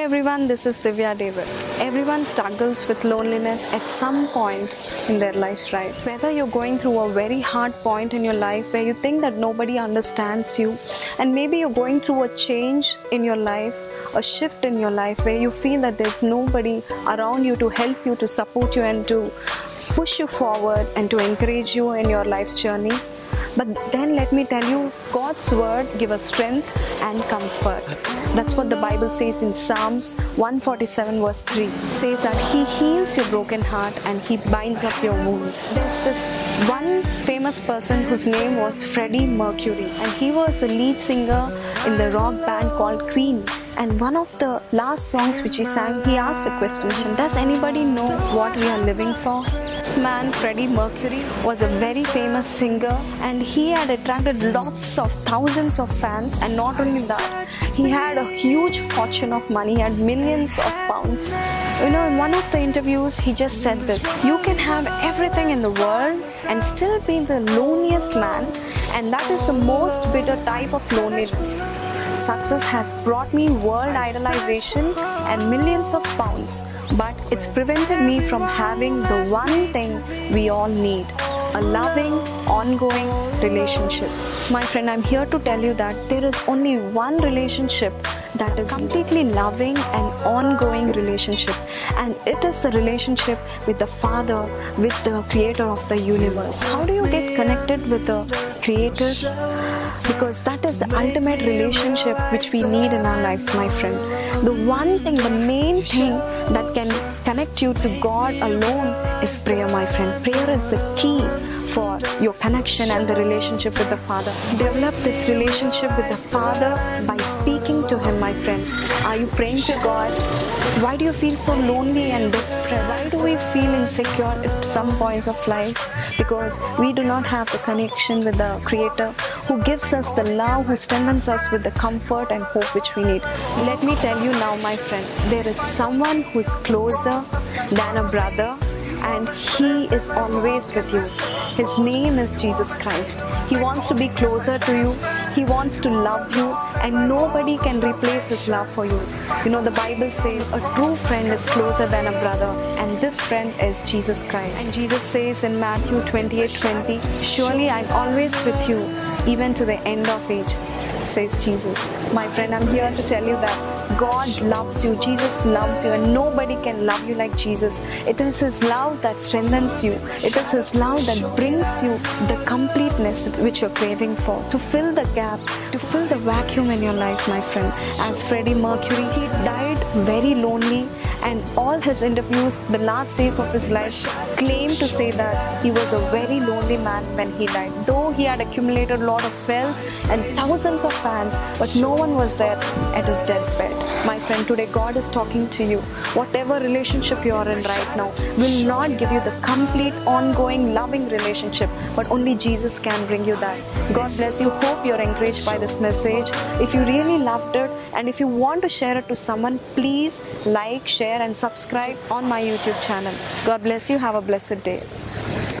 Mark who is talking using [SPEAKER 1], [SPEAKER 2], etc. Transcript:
[SPEAKER 1] Everyone, this is Divya David. Everyone struggles with loneliness at some point in their life, right? Whether you're going through a very hard point in your life where you think that nobody understands you, and maybe you're going through a change in your life, a shift in your life where you feel that there's nobody around you to help you, to support you, and to push you forward and to encourage you in your life's journey. But then let me tell you, God's word give us strength and comfort. That's what the Bible says in Psalms 147 verse 3. It says that He heals your broken heart and He binds up your wounds. There's this one famous person whose name was Freddie Mercury and he was the lead singer in the rock band called Queen. And one of the last songs which he sang, he asked a question Does anybody know what we are living for? This man, Freddie Mercury, was a very famous singer and he had attracted lots of thousands of fans. And not only that, he had a huge fortune of money, he had millions of pounds. You know, in one of the interviews, he just said this You can have everything in the world and still be the loneliest man, and that is the most bitter type of loneliness. Success has brought me world idolization and millions of pounds, but it's prevented me from having the one thing we all need a loving, ongoing relationship. My friend, I'm here to tell you that there is only one relationship that is completely loving and ongoing relationship and it is the relationship with the father with the creator of the universe how do you get connected with the creator because that is the ultimate relationship which we need in our lives my friend. The one thing the main thing that can connect you to god alone is prayer my friend. Prayer is the key for your connection and the relationship with the Father. Develop this relationship with the Father by speaking to Him, my friend. Are you praying to God? Why do you feel so lonely and desperate? Why do we feel insecure at some points of life? Because we do not have the connection with the Creator who gives us the love, who strengthens us with the comfort and hope which we need. Let me tell you now, my friend, there is someone who is closer than a brother and He is always with you. His name is Jesus Christ. He wants to be closer to you, He wants to love you, and nobody can replace His love for you. You know, the Bible says a true friend is closer than a brother, and this friend is Jesus Christ. And Jesus says in Matthew 28 20, Surely I'm always with you, even to the end of age says Jesus. My friend, I'm here to tell you that God loves you, Jesus loves you, and nobody can love you like Jesus. It is His love that strengthens you, it is His love that brings you the completeness which you're craving for, to fill the gap, to fill the vacuum in your life, my friend. As Freddie Mercury, he died very lonely, and all his interviews, the last days of his life, claim to say that he was a very lonely man when he died. Though he had accumulated a lot of wealth and thousands of fans, but no one was there at his deathbed. My friend, today God is talking to you. Whatever relationship you are in right now will not give you the complete, ongoing, loving relationship, but only Jesus can bring you that. God bless you. Hope you're encouraged by this message. If you really loved it and if you want to share it to someone, please like, share, and subscribe on my YouTube channel. God bless you. Have a blessed day.